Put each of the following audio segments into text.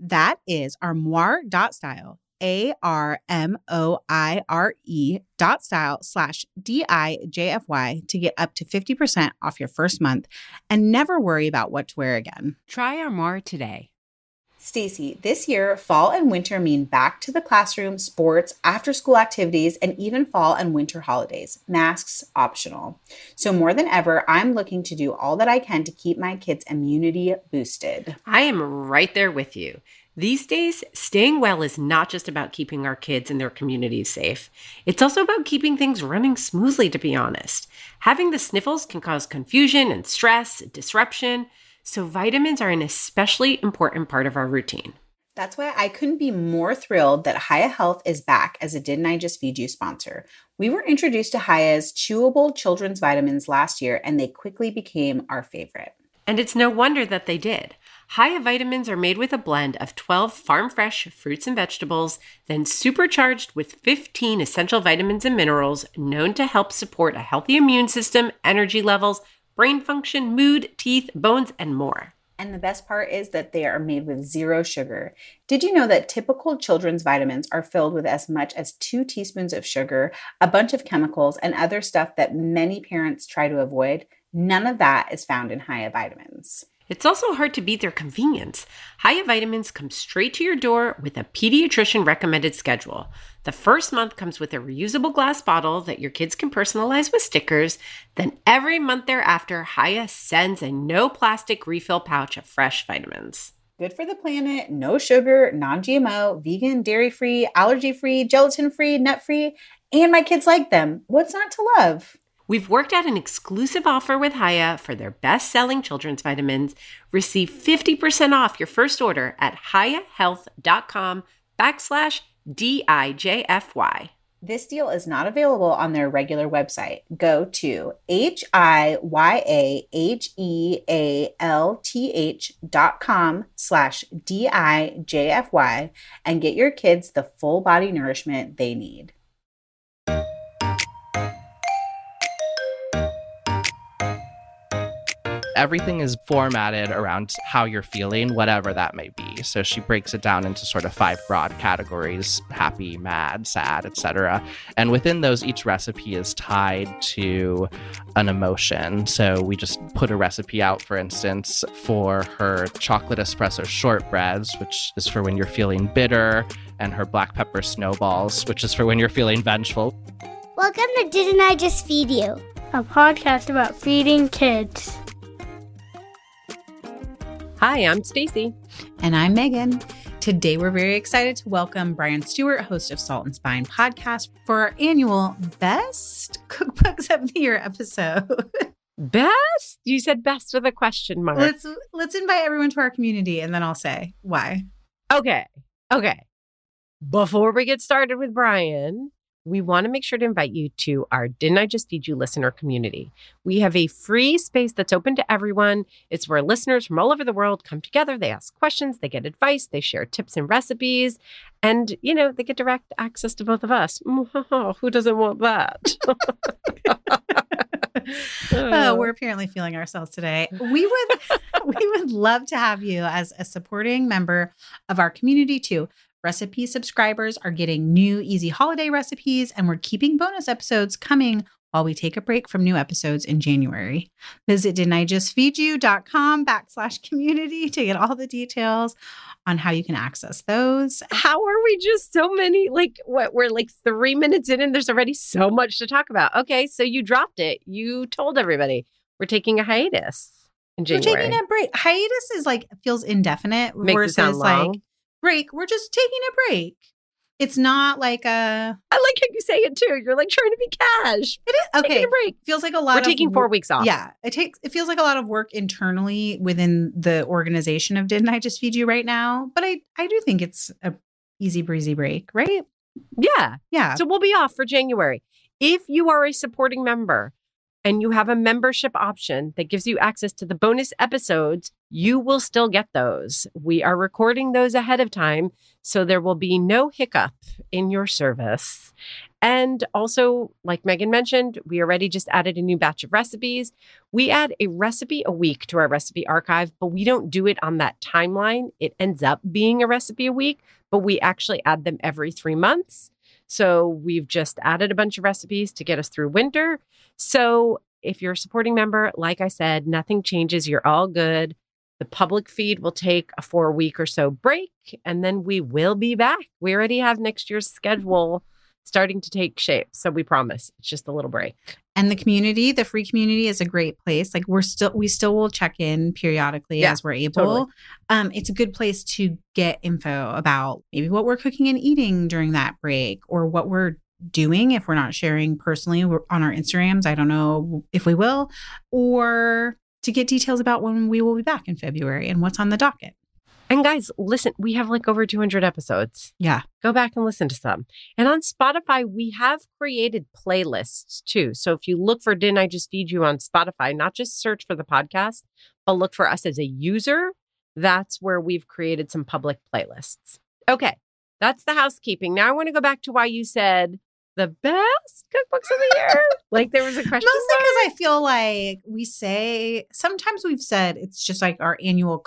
That is armoire.style, A R M O I R E dot style slash D I J F Y to get up to 50% off your first month and never worry about what to wear again. Try Armoire today. Stacy, this year, fall and winter mean back to the classroom, sports, after school activities, and even fall and winter holidays. Masks optional. So, more than ever, I'm looking to do all that I can to keep my kids' immunity boosted. I am right there with you. These days, staying well is not just about keeping our kids and their communities safe. It's also about keeping things running smoothly, to be honest. Having the sniffles can cause confusion and stress, disruption. So, vitamins are an especially important part of our routine. That's why I couldn't be more thrilled that Hiya Health is back as a Didn't I Just Feed You sponsor. We were introduced to Hiya's chewable children's vitamins last year, and they quickly became our favorite. And it's no wonder that they did. Hiya vitamins are made with a blend of 12 farm fresh fruits and vegetables, then supercharged with 15 essential vitamins and minerals known to help support a healthy immune system, energy levels, brain function, mood, teeth, bones, and more. And the best part is that they are made with zero sugar. Did you know that typical children's vitamins are filled with as much as two teaspoons of sugar, a bunch of chemicals, and other stuff that many parents try to avoid? None of that is found in Hiya vitamins. It's also hard to beat their convenience. Hiya vitamins come straight to your door with a pediatrician recommended schedule. The first month comes with a reusable glass bottle that your kids can personalize with stickers. Then every month thereafter, Hiya sends a no plastic refill pouch of fresh vitamins. Good for the planet, no sugar, non GMO, vegan, dairy free, allergy free, gelatin free, nut free, and my kids like them. What's not to love? We've worked out an exclusive offer with Hiya for their best selling children's vitamins. Receive 50% off your first order at hiyahealth.com backslash D-I-J-F-Y. This deal is not available on their regular website. Go to H-I-Y-A-H-E-A-L-T-H dot com slash D-I-J-F-Y and get your kids the full body nourishment they need. Everything is formatted around how you're feeling, whatever that may be. So she breaks it down into sort of five broad categories happy, mad, sad, etc. And within those, each recipe is tied to an emotion. So we just put a recipe out, for instance, for her chocolate espresso shortbreads, which is for when you're feeling bitter, and her black pepper snowballs, which is for when you're feeling vengeful. Welcome to Didn't I Just Feed You? A podcast about feeding kids. Hi, I'm Stacy. And I'm Megan. Today, we're very excited to welcome Brian Stewart, host of Salt and Spine podcast, for our annual Best Cookbooks of the Year episode. Best? You said best with a question mark. Let's let's invite everyone to our community, and then I'll say why. Okay. Okay. Before we get started with Brian, we want to make sure to invite you to our Didn't I Just Feed You listener community. We have a free space that's open to everyone. It's where listeners from all over the world come together, they ask questions, they get advice, they share tips and recipes, and, you know, they get direct access to both of us. Who doesn't want that? oh, we're apparently feeling ourselves today. We would we would love to have you as a supporting member of our community too. Recipe subscribers are getting new easy holiday recipes, and we're keeping bonus episodes coming while we take a break from new episodes in January. Visit didn'tijustfeedyou.com backslash community to get all the details on how you can access those. How are we just so many? Like, what? We're like three minutes in, and there's already so much to talk about. Okay, so you dropped it. You told everybody we're taking a hiatus in We're January. taking a break. Hiatus is like feels indefinite Makes it versus sound long. like break. We're just taking a break. It's not like a I like how you say it too. You're like trying to be cash. it is Taking a break. Feels like a lot We're of taking four weeks off. Yeah, it takes it feels like a lot of work internally within the organization of Didn't I Just Feed You right now? But I I do think it's a easy breezy break, right? Yeah. Yeah. So we'll be off for January. If you are a supporting member and you have a membership option that gives you access to the bonus episodes, you will still get those. We are recording those ahead of time, so there will be no hiccup in your service. And also, like Megan mentioned, we already just added a new batch of recipes. We add a recipe a week to our recipe archive, but we don't do it on that timeline. It ends up being a recipe a week, but we actually add them every three months. So we've just added a bunch of recipes to get us through winter. So if you're a supporting member, like I said, nothing changes. You're all good. The public feed will take a four week or so break, and then we will be back. We already have next year's schedule starting to take shape. So we promise it's just a little break. And the community, the free community is a great place. Like we're still we still will check in periodically Yeah, as we're able. totally. Um it's a good place to get info about maybe what we're cooking and eating during that break or what we're doing if we're not sharing personally on our Instagrams. I don't know if we will or to get details about when we will be back in February and what's on the docket. And guys, listen, we have like over 200 episodes. Yeah. Go back and listen to some. And on Spotify, we have created playlists too. So if you look for Didn't I Just Feed You on Spotify, not just search for the podcast, but look for us as a user, that's where we've created some public playlists. Okay. That's the housekeeping. Now I want to go back to why you said the best cookbooks of the year. like there was a question. Mostly because I feel like we say sometimes we've said it's just like our annual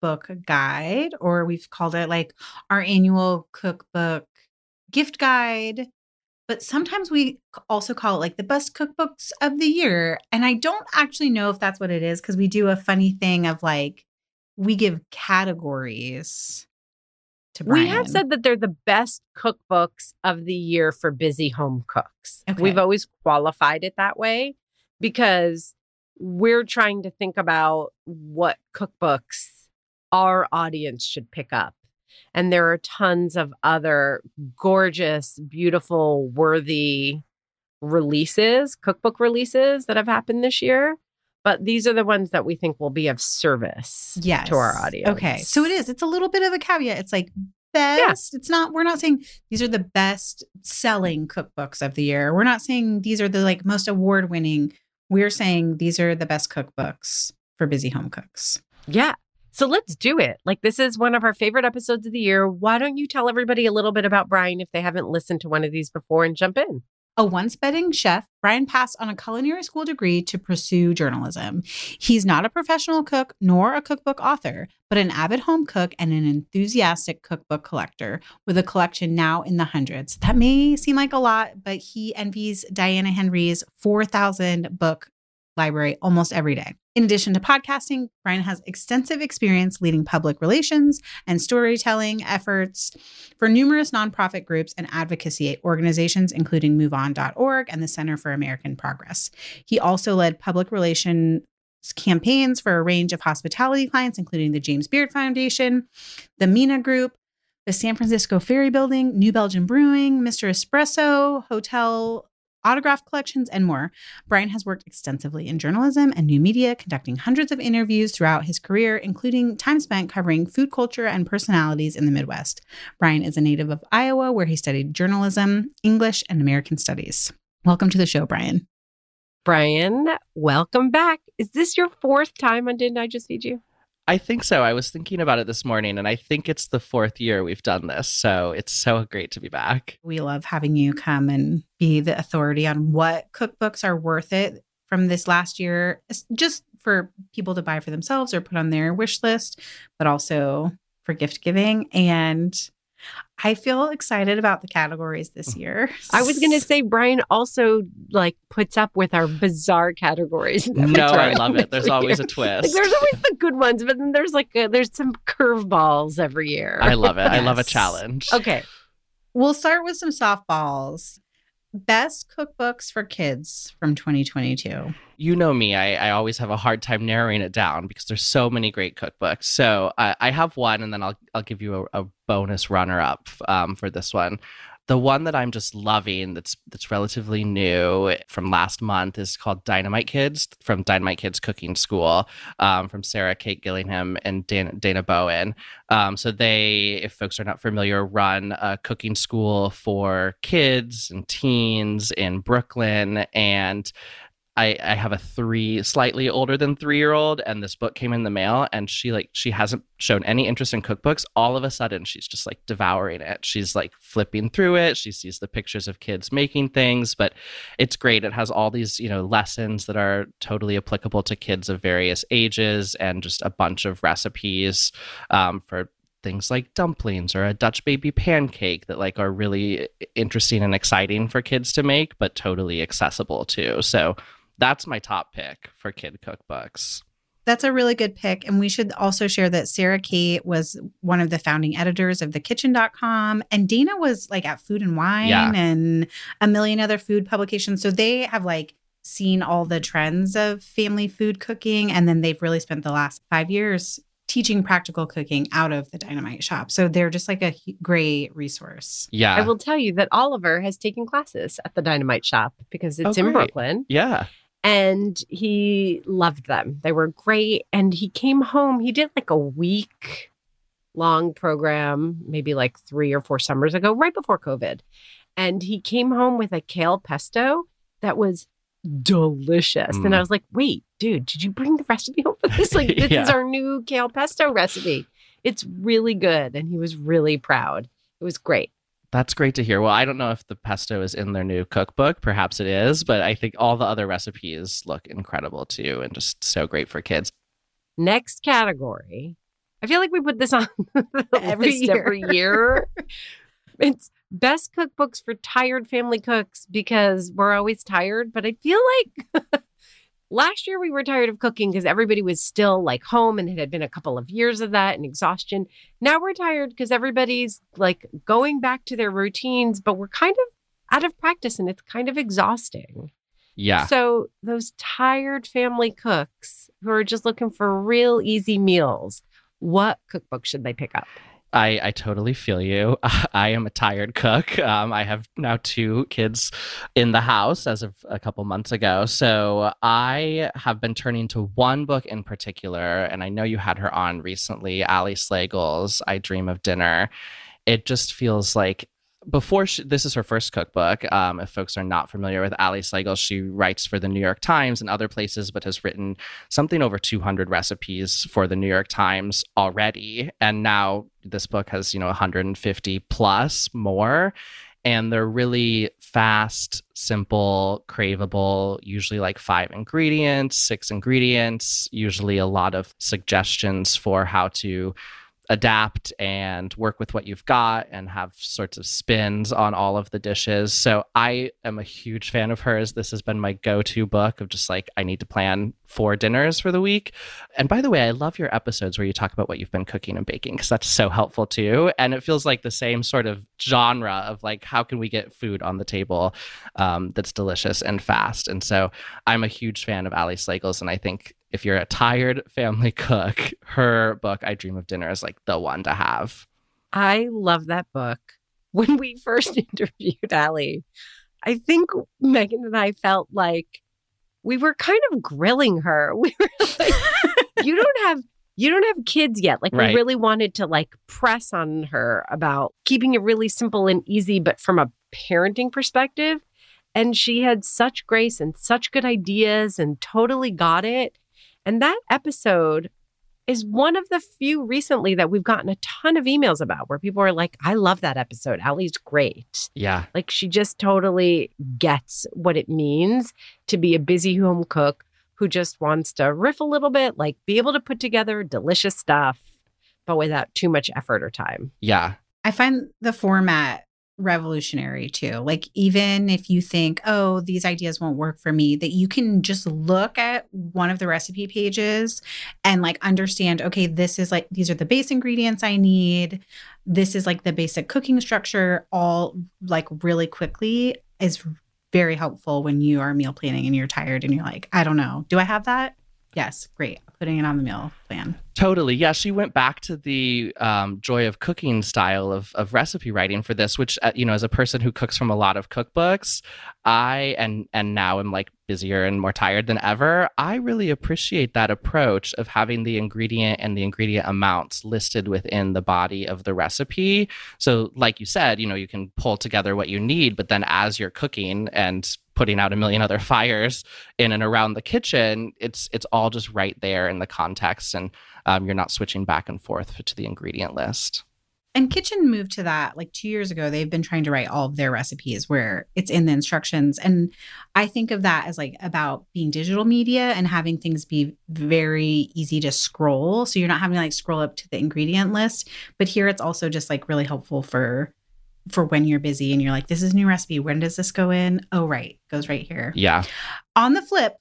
cookbook guide, or we've called it like our annual cookbook gift guide. But sometimes we also call it like the best cookbooks of the year. And I don't actually know if that's what it is because we do a funny thing of like we give categories to Brian. We have said that they're the best cookbooks of the year for busy home cooks. Okay. We've always qualified it that way because we're trying to think about what cookbooks our audience should pick up. And there are tons of other gorgeous, beautiful, worthy releases, cookbook releases that have happened this year. But these are the ones that we think will be of service yes. to our audience. Okay. So it is. It's a little bit of a caveat. It's like best. It's not, we're not saying these are the best selling cookbooks of the year. We're not saying these are the like most award winning. We're saying these are the best cookbooks for busy home cooks. Yeah. So let's do it. Like, this is one of our favorite episodes of the year. Why don't you tell everybody a little bit about Brian if they haven't listened to one of these before and jump in? A once budding chef, Brian passed on a culinary school degree to pursue journalism. He's not a professional cook nor a cookbook author, but an avid home cook and an enthusiastic cookbook collector with a collection now in the hundreds. That may seem like a lot, but he envies Diana Henry's 4,000 book library almost every day. In addition to podcasting, Brian has extensive experience leading public relations and storytelling efforts for numerous nonprofit groups and advocacy organizations, including MoveOn.org and the Center for American Progress. He also led public relations campaigns for a range of hospitality clients, including the James Beard Foundation, the Mina Group, the San Francisco Ferry Building, New Belgium Brewing, Mr. Espresso, Hotel autograph collections, and more. Brian has worked extensively in journalism and new media, conducting hundreds of interviews throughout his career, including time spent covering food culture and personalities in the Midwest. Brian is a native of Iowa, where he studied journalism, English, and American studies. Welcome to the show, Brian. Brian, welcome back. Is this your fourth time on Didn't I Just Feed You? I think so. I was thinking about it this morning, and I think it's the fourth year we've done this. So it's so great to be back. We love having you come and be the authority on what cookbooks are worth it from this last year, just for people to buy for themselves or put on their wish list, but also for gift giving. And I feel excited about the categories this mm. year. I was going to say Brian also like puts up with our bizarre categories. No, I love it. There's always year. a twist. Like there's always the good ones, but then there's like a, there's some curveballs every year. I love it. I love a challenge. okay. We'll start with some softballs. Best cookbooks for kids from 2022. you know me I, I always have a hard time narrowing it down because there's so many great cookbooks so uh, i have one and then i'll, I'll give you a, a bonus runner up um, for this one the one that i'm just loving that's that's relatively new from last month is called dynamite kids from dynamite kids cooking school um, from sarah kate gillingham and dana, dana bowen. Um, so they if folks are not familiar run a cooking school for kids and teens in brooklyn and I, I have a three slightly older than three year old and this book came in the mail and she like she hasn't shown any interest in cookbooks. All of a sudden she's just like devouring it. She's like flipping through it. She sees the pictures of kids making things but it's great. It has all these you know lessons that are totally applicable to kids of various ages and just a bunch of recipes um, for things like dumplings or a dutch baby pancake that like are really interesting and exciting for kids to make but totally accessible too. So that's my top pick for kid cookbooks. That's a really good pick. And we should also share that Sarah Kate was one of the founding editors of thekitchn.com. And Dana was like at Food and Wine Yeah. and a million other food publications. So they have like seen all the trends of family food cooking. And then they've really spent the last five years teaching practical cooking out of the dynamite shop. So they're just like a great resource. Yeah. I will tell you that Oliver has taken classes at the Dynamite Shop because it's Oh, in great. Brooklyn. yeah. And he loved them. They were great. And he came home, he did like a week long program, maybe like three or four summers ago, right before COVID. And he came home with a kale pesto that was delicious. And I Mm. was like, wait, dude, did you bring the recipe home for this? Like, this is our new kale pesto recipe. It's really good. And he was really proud. It was great. That's great to hear. Well, I don't know if the pesto is in their new cookbook. Perhaps it is, but I think all the other recipes look incredible too and just so great for kids. Next category. I feel like we put this on Every list year. every year. it's best cookbooks for tired family cooks because we're always tired. But I feel like last year we were tired of cooking because everybody was still like home and it had been a couple of years of that and exhaustion. Now we're tired because everybody's like going back to their routines, but we're kind of out of practice and it's kind of exhausting. Yeah. So those tired family cooks who are just looking for real easy meals, what cookbook should they pick up? I, I totally feel you. I am a tired cook. Um, I have now two kids in the house as of a couple months ago. So I have been turning to one book in particular, and I know you had her on recently, Ali Slagle's I Dream of Dinner. It just feels like before she, this is her first cookbook. Um, if folks are not familiar with Ali Slagle, she writes for the New York Times and other places, but has written something over 200 recipes for the New York Times already. And now this book has, you know, 150 plus more. And they're really fast, simple, craveable, usually like five ingredients, six ingredients, usually a lot of suggestions for how to adapt and work with what you've got and have sorts of spins on all of the dishes. So I am a huge fan of hers. This has been my go-to book of just like I need to plan four dinners for the week. And by the way, I love your episodes where you talk about what you've been cooking and baking because that's so helpful too. And it feels like the same sort of genre of like how can we get food on the table um, that's delicious and fast. And so I'm a huge fan of Ali Slagle's, and I think if you're a tired family cook, her book I Dream of Dinner is like the one to have. I love that book. When we first interviewed Ali, I think Megan and I felt like we were kind of grilling her. We were like, you don't have you don't have kids yet. Like Right. we really wanted to like press on her about keeping it really simple and easy, but from a parenting perspective. And she had such grace and such good ideas and totally got it. And that episode is one of the few recently that we've gotten a ton of emails about where people are like, I love that episode. Ali's great. Yeah. Like she just totally gets what it means to be a busy home cook who just wants to riff a little bit, like be able to put together delicious stuff, but without too much effort or time. Yeah. I find the format revolutionary too. Like, even if you think, oh, these ideas won't work for me, that you can just look at one of the recipe pages and like understand, okay, this is like, these are the base ingredients I need. This is like the basic cooking structure, all like really quickly is very helpful when you are meal planning and you're tired and you're like, I don't know, do I have that? Yes, great. Putting it on the meal plan. Totally. Yeah, she went back to the um, joy of cooking style of, of recipe writing for this, which uh, you know, as a person who cooks from a lot of cookbooks, I and and now am like busier and more tired than ever. I really appreciate that approach of having the ingredient and the ingredient amounts listed within the body of the recipe. So, like you said, you know, you can pull together what you need, but then as you're cooking and putting out a million other fires in and around the kitchen it's it's all just right there in the context and um, you're not switching back and forth to the ingredient list. And kitchen moved to that like two years ago. They've been trying to write all of their recipes where it's in the instructions. And i think of that as like about being digital media and having things be very easy to scroll. So you're not having to like scroll up to the ingredient list but here it's also just like really helpful for for when you're busy and you're like, this is a new recipe. When does this go in? Oh, right. Goes right here. Yeah. On the flip,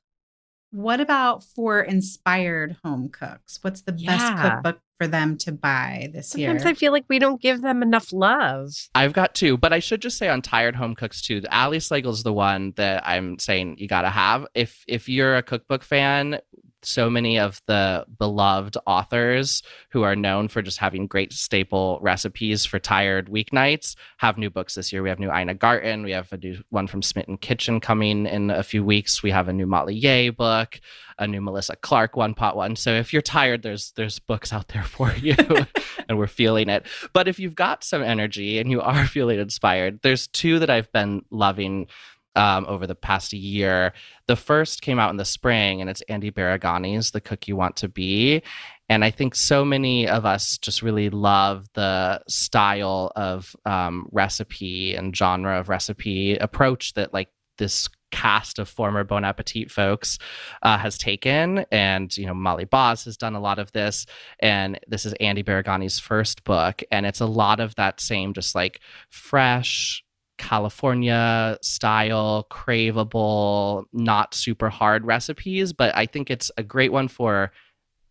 what about for inspired home cooks? What's the Yeah. best cookbook for them to buy this Sometimes year? I feel like we don't give them enough love. I've got two, but I should just say on Tired Home Cooks too. Ali Slagle's the one that I'm saying you gotta have. If if you're a cookbook fan, so many of the beloved authors who are known for just having great staple recipes for tired weeknights have new books this year. We have new Ina Garten. We have a new one from Smitten Kitchen coming in a few weeks. We have a new Molly Yeh book, a new Melissa Clark one pot one. So if you're tired, there's there's books out there for you, and we're feeling it. But if you've got some energy and you are feeling inspired, there's two that I've been loving um, over the past year. The first came out in the spring, and it's Andy Baragani's "The Cook You Want to Be." And I think so many of us just really love the style of um, recipe and genre of recipe approach that like this cast of former Bon Appetit folks uh, has taken. And, you know, Molly Baz has done a lot of this. And this is Andy Baragani's first book. And it's a lot of that same, just like fresh, California style, craveable, not super hard recipes. But I think it's a great one for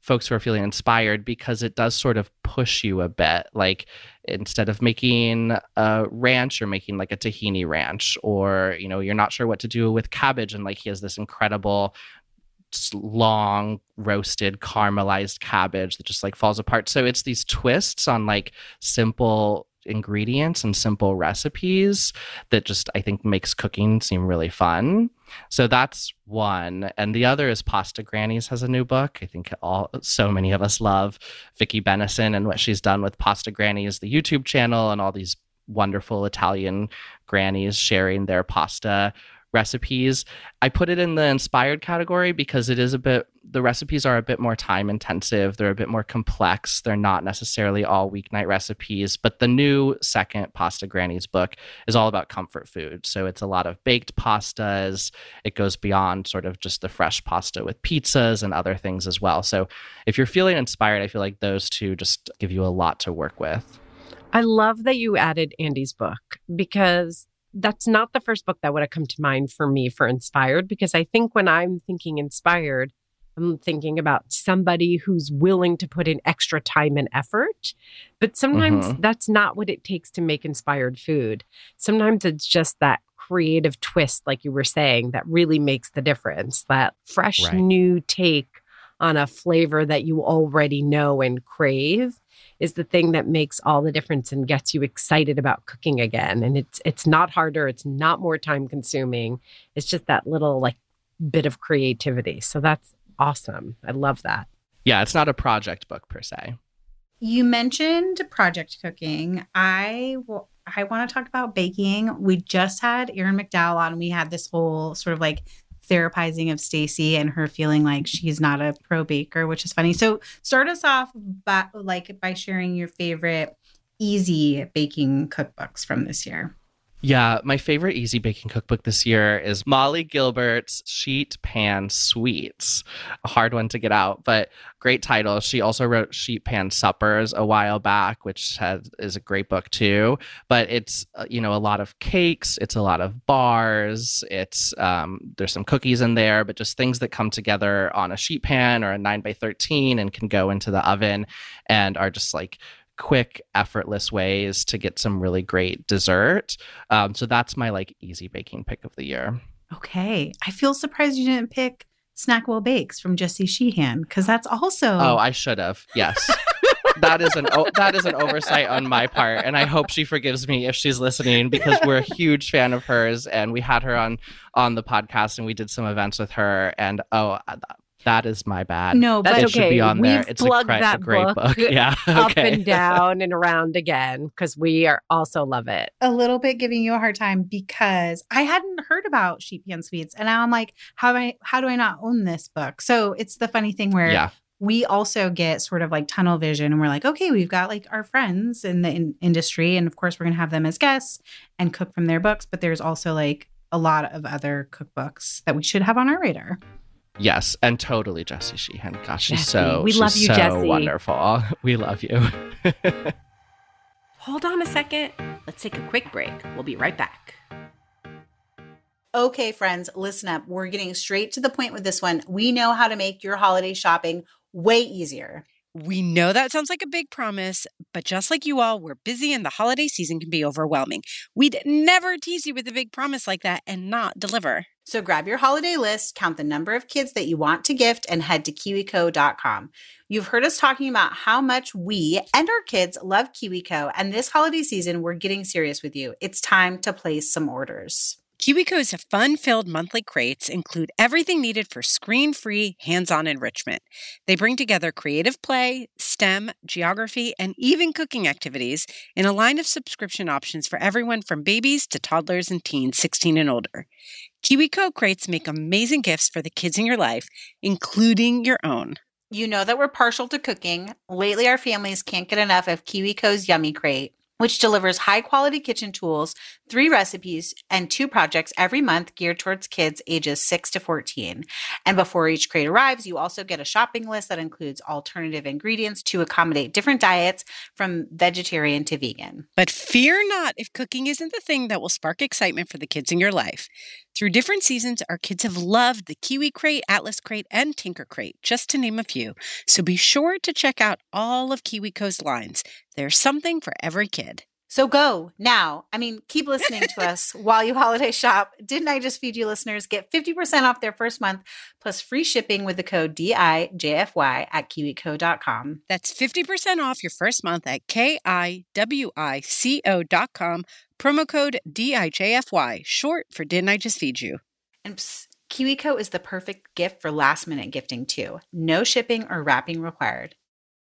folks who are feeling inspired because it does sort of push you a bit. Like instead of making a ranch, you're making like a tahini ranch, or you know, you're not sure what to do with cabbage, and like he has this incredible long roasted caramelized cabbage that just like falls apart. So it's these twists on like simple ingredients and simple recipes that just I think makes cooking seem really fun. So that's one, and the other is Pasta Grannies has a new book. I think all so many of us love Vicky Bennison and what she's done with Pasta Grannies, the YouTube channel, and all these wonderful Italian grannies sharing their pasta recipes. I put it in the inspired category because it is a bit the recipes are a bit more time intensive, they're a bit more complex, they're not necessarily all weeknight recipes, but the new second Pasta Grannies book is all about comfort food. So it's a lot of baked pastas. It goes beyond sort of just the fresh pasta with pizzas and other things as well. So if you're feeling inspired, I feel like those two just give you a lot to work with. I love that you added Andy's book because that's not the first book that would have come to mind for me for inspired. Because I think when I'm thinking inspired, I'm thinking about somebody who's willing to put in extra time and effort. But sometimes Mhm. that's not what it takes to make inspired food. Sometimes it's just that creative twist, like you were saying, that really makes the difference. That fresh, Right. new take on a flavor that you already know and crave is the thing that makes all the difference and gets you excited about cooking again. And it's it's not harder, it's not more time consuming. It's just that little like bit of creativity. So that's awesome. I love that. Yeah, it's not a project book per se. You mentioned project cooking. I will. I want to talk about baking. We just had Erin McDowell on. We had this whole sort of like therapizing of Stacy and her feeling like she's not a pro baker, which is funny. So start us off by like by sharing your favorite easy baking cookbooks from this year. Yeah, my favorite easy baking cookbook this year is Molly Gilbert's Sheet Pan Sweets. A hard one to get out, but great title. She also wrote Sheet Pan Suppers a while back, which has, is a great book too. But it's uh, you know a lot of cakes, it's a lot of bars, it's um, there's some cookies in there, but just things that come together on a sheet pan or a nine by thirteen and can go into the oven and are just like quick, effortless ways to get some really great dessert. Um, so that's my like easy baking pick of the year. Okay. I feel surprised you didn't pick Snacking Bakes from Jessie Sheehan because that's also. Oh, I should have. Yes. that is an o- that is an oversight on my part, and I hope she forgives me if she's listening because we're a huge fan of hers, and we had her on on the podcast, and we did some events with her, and oh, that is my bad. No, That's it okay. should be on We've there. It's a, plugged that a great book book. Yeah. Up and down and around again because we are also love it. a little bit giving you a hard time because I hadn't heard about Sheet Pan Sweets, and now I'm like, how do I how do I not own this book? So it's the funny thing where Yeah. we also get sort of like tunnel vision, and we're like, okay, we've got like our friends in the in- industry, and of course we're gonna have them as guests and cook from their books, but there's also like a lot of other cookbooks that we should have on our radar. Yes, and totally Jessie Sheehan. Gosh, she's Jessie. so We she's love you, so Jessie. wonderful. We love you. Hold on a second. Let's take a quick break. We'll be right back. Okay, friends, listen up. We're getting straight to the point with this one. We know how to make your holiday shopping way easier. We know that sounds like a big promise, but just like you all, we're busy and the holiday season can be overwhelming. We'd never tease you with a big promise like that and not deliver. So grab your holiday list, count the number of kids that you want to gift, and head to kiwico.com. You've heard us talking about how much we and our kids love KiwiCo, and this holiday season, we're getting serious with you. It's time to place some orders. KiwiCo's fun filled monthly crates include everything needed for screen free, hands on enrichment. They bring together creative play, STEM, geography, and even cooking activities in a line of subscription options for everyone from babies to toddlers and teens 16 and older. KiwiCo crates make amazing gifts for the kids in your life, including your own. You know that we're partial to cooking. Lately, our families can't get enough of KiwiCo's Yummy Crate, which delivers high quality kitchen tools, three recipes, and two projects every month geared towards kids ages 6 to 14. And before each crate arrives, you also get a shopping list that includes alternative ingredients to accommodate different diets from vegetarian to vegan. But fear not if cooking isn't the thing that will spark excitement for the kids in your life. Through different seasons, our kids have loved the Kiwi Crate, Atlas Crate, and Tinker Crate, just to name a few. So be sure to check out all of KiwiCo's lines. There's something for every kid. So go now. I mean, keep listening to us while you holiday shop. Didn't I just feed you listeners? Get 50% off their first month plus free shipping with the code DIJFY at kiwico.com. That's 50% off your first month at K-I-W-I-C-O.com. Promo code D-I-J-F-Y, short for Didn't I Just Feed You? And psst, KiwiCo is the perfect gift for last minute gifting too. No shipping or wrapping required.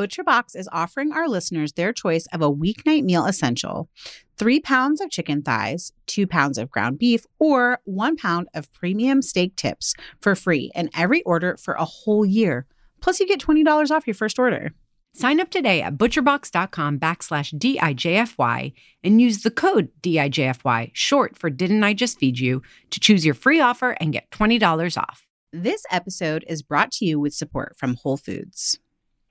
ButcherBox is offering our listeners their choice of a weeknight meal essential three pounds of chicken thighs, two pounds of ground beef, or one pound of premium steak tips for free in every order for a whole year. Plus, you get $20 off your first order. Sign up today at butcherbox.com backslash DIJFY and use the code DIJFY, short for Didn't I Just Feed You, to choose your free offer and get $20 off. This episode is brought to you with support from Whole Foods.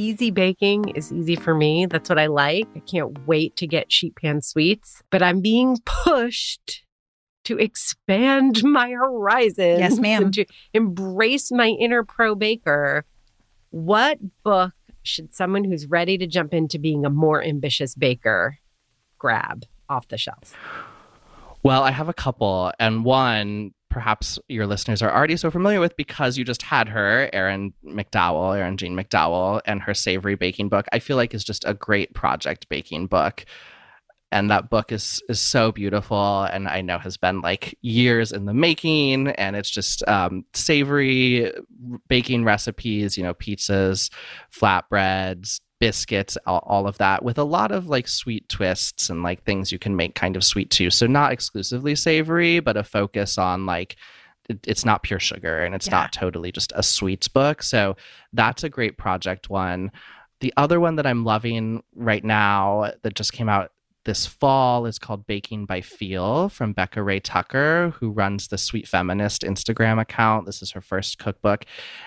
Easy baking is easy for me. That's what I like. I can't wait to get sheet pan sweets, but I'm being pushed to expand my horizons. Yes, ma'am. And to embrace my inner pro baker. What book should someone who's ready to jump into being a more ambitious baker grab off the shelf? Well, I have a couple, and one perhaps your listeners are already so familiar with because you just had her, Erin McDowell, Erin Jean McDowell, and her savory baking book. I feel like is just a great project baking book. And that book is is so beautiful, and I know has been like years in the making. And it's just um, savory baking recipes, you know, pizzas, flatbreads, biscuits, all, all, of that, with a lot of like sweet twists and like things you can make kind of sweet too. So not exclusively savory, but a focus on like it, it's not pure sugar and it's yeah. not totally just a sweets book. So that's a great project one. The other one that I'm loving right now that just came out this fall is called Baking by Feel from Becca Rea-Tucker, who runs the Sweet Feminist Instagram account. This is her first cookbook.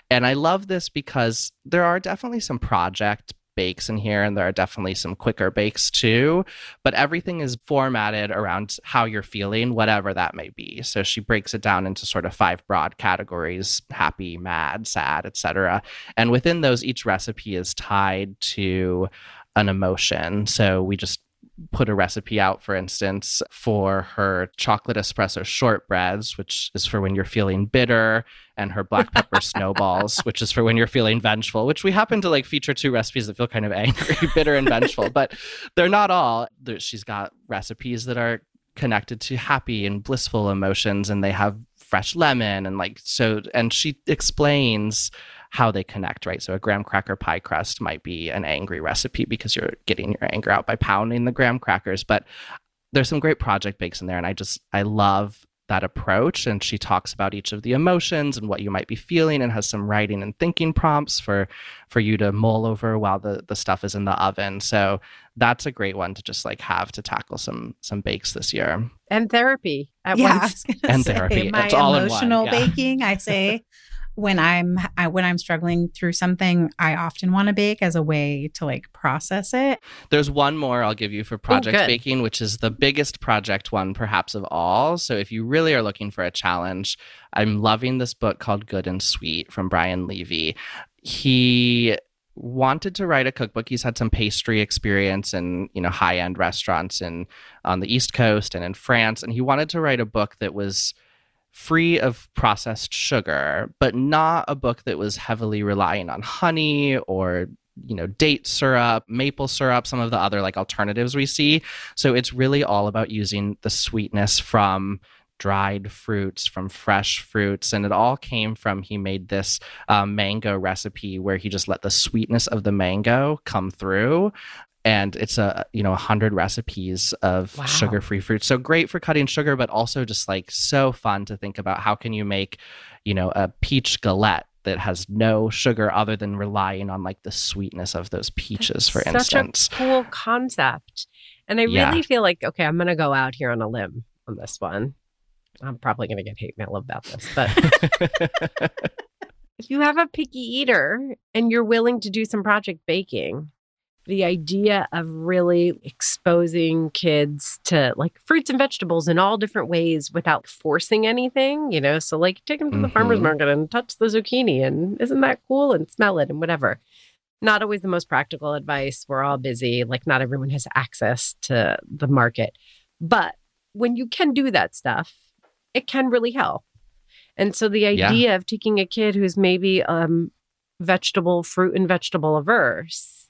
And I love this because there are definitely some project bakes in here, and there are definitely some quicker bakes too. But everything is formatted around how you're feeling, whatever that may be. So she breaks it down into sort of five broad categories: happy, mad, sad, etc. And within those, each recipe is tied to an emotion. So we just put a recipe out, for instance, for her chocolate espresso shortbreads, which is for when you're feeling bitter, and her black pepper snowballs, which is for when you're feeling vengeful, which we happen to like feature two recipes that feel kind of angry, bitter, and vengeful, but they're not all. She's got recipes that are connected to happy and blissful emotions, and they have fresh lemon and like so and she explains how they connect, right? So a graham cracker pie crust might be an angry recipe because you're getting your anger out by pounding the graham crackers. But there's some great project bakes in there. And I just, I love that approach. And she talks about each of the emotions and what you might be feeling and has some writing and thinking prompts for for you to mull over while the, the stuff is in the oven. So that's a great one to just like have to tackle some some bakes this year. And therapy at yeah, once. and say, therapy. My it's all emotional in one. Yeah. baking, I say when I'm I, when I'm struggling through something, I often want to bake as a way to like process it. There's one more I'll give you for project Ooh, baking, which is the biggest project one perhaps of all. So if you really are looking for a challenge, I'm loving this book called Good and Sweet from Brian Levy. He wanted to write a cookbook. He's had some pastry experience in, you know, high-end restaurants in on the East Coast and in France, and he wanted to write a book that was free of processed sugar, but not a book that was heavily relying on honey or you know date syrup maple syrup some of the other like alternatives we see. So it's really all about using the sweetness from dried fruits from fresh fruits and it all came from he made this um, mango recipe where he just let the sweetness of the mango come through and it's a you know 100 recipes of Wow. sugar-free fruit so great for cutting sugar but also just like so fun to think about how can you make you know a peach galette that has no sugar other than relying on like the sweetness of those peaches for Such instance a cool concept. And I Yeah. really feel like, okay, I'm going to go out here on a limb on this one. I'm probably going to get hate mail about this, but if you have a picky eater and you're willing to do some project baking, the idea of really exposing kids to like fruits and vegetables in all different ways without forcing anything, you know, so like take them to the farmer's Mhm. market and touch the zucchini and isn't that cool and smell it and whatever. Not always the most practical advice. We're all busy, like not everyone has access to the market. But when you can do that stuff, it can really help. And so the Yeah. idea of taking a kid who's maybe um vegetable, fruit and vegetable averse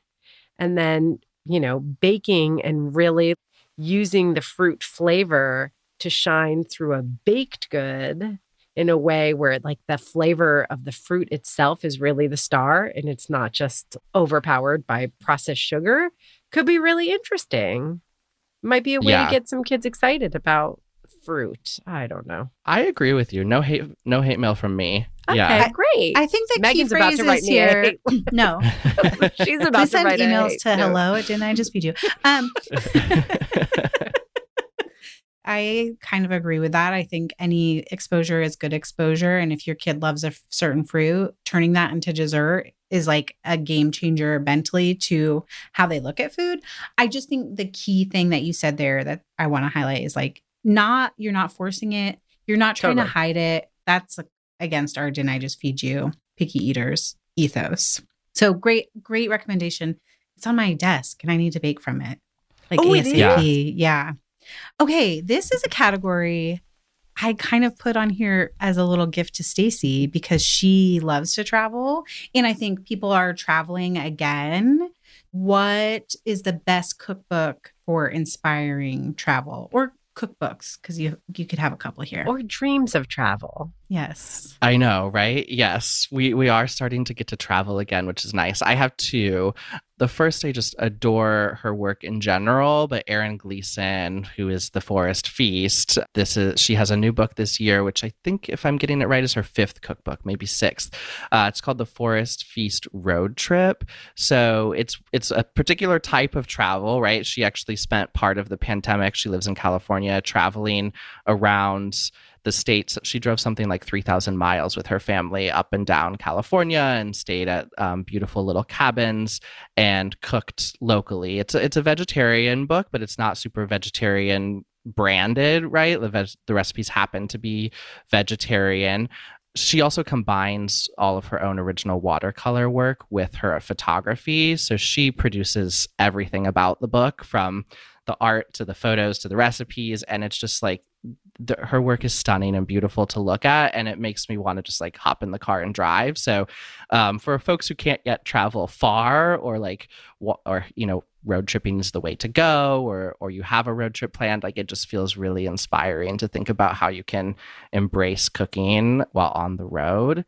and then, you know, baking and really using the fruit flavor to shine through a baked good in a way where like the flavor of the fruit itself is really the star and it's not just overpowered by processed sugar could be really interesting. Might be a way Yeah. to get some kids excited about fruit. I don't know. i agree with you no hate no hate mail from me Okay, yeah great. I think the Megan's key about phrase to is me here. No, She's about please to send write a emails to note. hello didn't I just feed you? Um, I kind of agree with that. I think any exposure is good exposure. And if your kid loves a f- certain fruit, turning that into dessert is like a game changer mentally to how they look at food. I just think the key thing that you said there that I want to highlight is like, not, you're not forcing it, you're not trying to hide it. That's like, against our didn't I just feed you picky eaters ethos. So great, great recommendation. It's on my desk and I need to bake from it. Like Oh, it ASAP. Yeah. Okay, this is a category I kind of put on here as a little gift to Stacy because she loves to travel and I think people are traveling again. What is the best cookbook for inspiring travel or cookbooks because you you could have a couple here. Or dreams of travel. Yes. I know, right? Yes, we we are starting to get to travel again, which is nice. I have two. The first, I just adore her work in general, but Erin Gleeson, who is the Forest Feast, this is she has a new book this year, which I think, if I'm getting it right, is her fifth cookbook, maybe sixth. Uh, it's called the Forest Feast Road Trip. So it's it's a particular type of travel, right? She actually spent part of the pandemic. She lives in California, traveling around the states. She drove something like 3,000 miles with her family up and down California and stayed at um, beautiful little cabins and cooked locally. It's a, it's a vegetarian book, but it's not super vegetarian branded, right? The, veg- the recipes happen to be vegetarian. She also combines all of her own original watercolor work with her photography. So she produces everything about the book from the art to the photos to the recipes. And it's just like the, her work is stunning and beautiful to look at and it makes me want to just like hop in the car and drive. So um, for folks who can't yet travel far or like or you know road tripping is the way to go or or you have a road trip planned like it just feels really inspiring to think about how you can embrace cooking while on the road.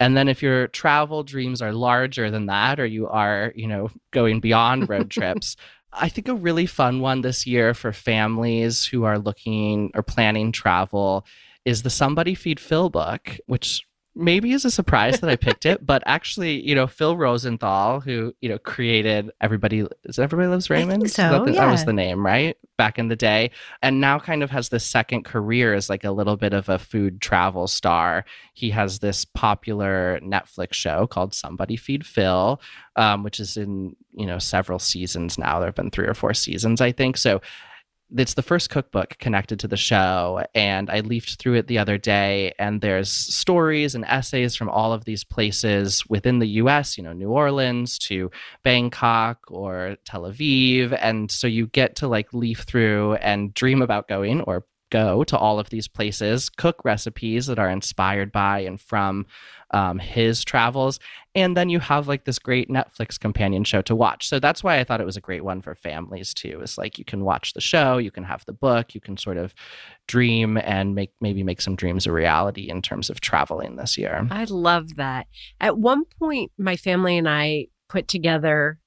And then if your travel dreams are larger than that or you are you know going beyond road trips I think a really fun one this year for families who are looking or planning travel is the Somebody Feed Phil book, which maybe is a surprise that I picked it, but actually, you know, Phil Rosenthal, who, you know, created Everybody is Everybody Loves I think Raymond? so, that, the- that was the name, right? Back in the day. And now kind of has this second career as like a little bit of a food travel star. He has this popular Netflix show called Somebody Feed Phil, um, which is in you know several seasons now. There have been three or four seasons, I think. So it's the first cookbook connected to the show, and I leafed through it the other day, and there's stories and essays from all of these places within the U.S. You know, New Orleans to Bangkok or Tel Aviv, and so you get to like leaf through and dream about going or go to all of these places, cook recipes that are inspired by and from um, his travels. And then you have like this great Netflix companion show to watch. So that's why I thought it was a great one for families too. Is like you can watch the show, you can have the book, you can sort of dream and make maybe make some dreams a reality in terms of traveling this year. I love that. At one point, my family and I put together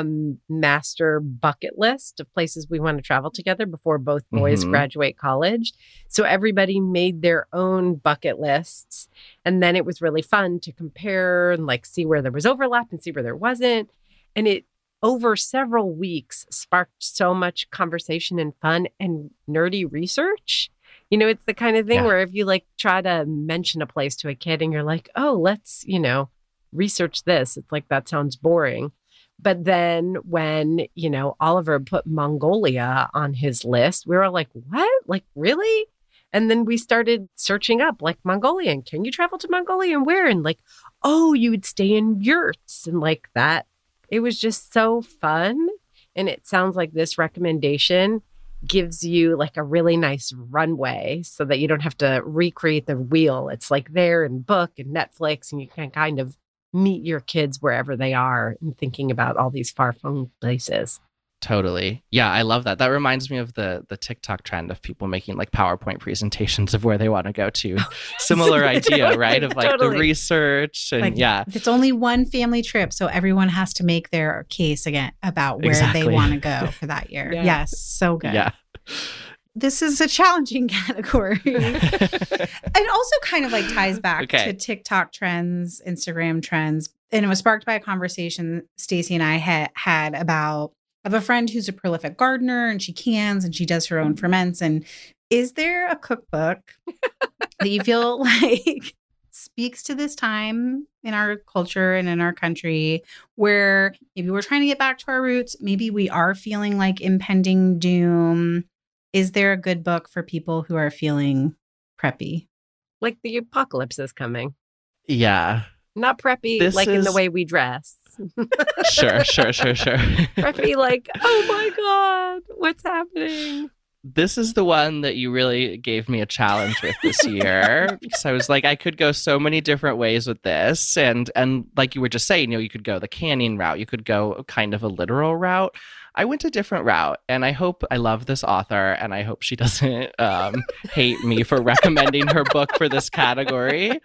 a master bucket list of places we want to travel together before both boys Mhm. graduate college. So everybody made their own bucket lists. And then it was really fun to compare and like see where there was overlap and see where there wasn't. And it over several weeks sparked so much conversation and fun and nerdy research. You know, it's the kind of thing Yeah. where if you like try to mention a place to a kid and you're like, oh, let's, you know, research this, it's like that sounds boring. But then when, you know, Oliver put Mongolia on his list, we were like, what? Like, really? And then we started searching up like Mongolia and can you travel to Mongolia and where? And like, oh, you would stay in yurts and like that. It was just so fun. And it sounds like this recommendation gives you like a really nice runway so that you don't have to recreate the wheel. It's like there in book and Netflix, and you can kind of meet your kids wherever they are and thinking about all these far flung places. Totally. Yeah, I love that. That reminds me of the the TikTok trend of people making like PowerPoint presentations of where they want to go to. Similar idea, right? Of like Totally. the research and Like, yeah. It's only one family trip, so everyone has to make their case again about where Exactly. they want to go for that year. Yeah. Yes, so good. Yeah. This is a challenging category. it also kind of like ties back Okay. to TikTok trends, Instagram trends, and it was sparked by a conversation Stacy and I had had about have a friend who's a prolific gardener and she cans and she does her own mm-hmm. ferments. And is there a cookbook that you feel like speaks to this time in our culture and in our country where maybe we're trying to get back to our roots, maybe we are feeling like impending doom? Is there a good book for people who are feeling preppy? Like the apocalypse is coming. yeah. Not preppy This like in the way we dress. Sure, sure, sure, sure. preppy like, oh my God, what's happening? this is the one that you really gave me a challenge with this year because I was like, I could go so many different ways with this, and and like you were just saying, you know, you could go the canning route, you could go kind of a literal route. I went a different route, and I hope I love this author, and I hope she doesn't um, hate me for recommending her book for this category.